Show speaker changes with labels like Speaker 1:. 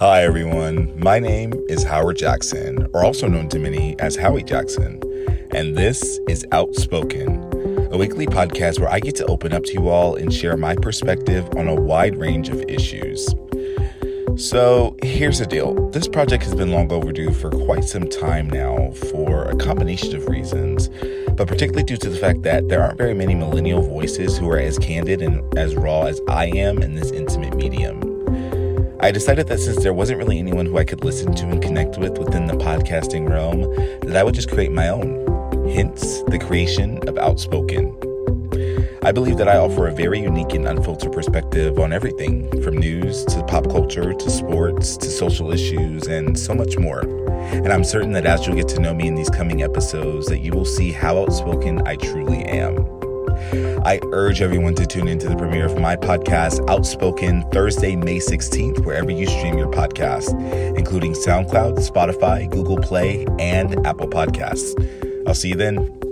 Speaker 1: Hi, everyone. My name is Howard Jackson, or also known to many as Howie Jackson, and this is Outspoken, a weekly podcast where I get to open up to you all and share my perspective on a wide range of issues. So, here's the deal this project has been long overdue for quite some time now for a combination of reasons, but particularly due to the fact that there aren't very many millennial voices who are as candid and as raw as I am in this intimate. I decided that since there wasn't really anyone who I could listen to and connect with within the podcasting realm, that I would just create my own. Hence, the creation of Outspoken. I believe that I offer a very unique and unfiltered perspective on everything from news to pop culture to sports to social issues and so much more. And I'm certain that as you'll get to know me in these coming episodes, that you will see how outspoken I truly am. I urge everyone to tune into the premiere of my podcast, Outspoken, Thursday, May 16th, wherever you stream your podcast, including SoundCloud, Spotify, Google Play, and Apple Podcasts. I'll see you then.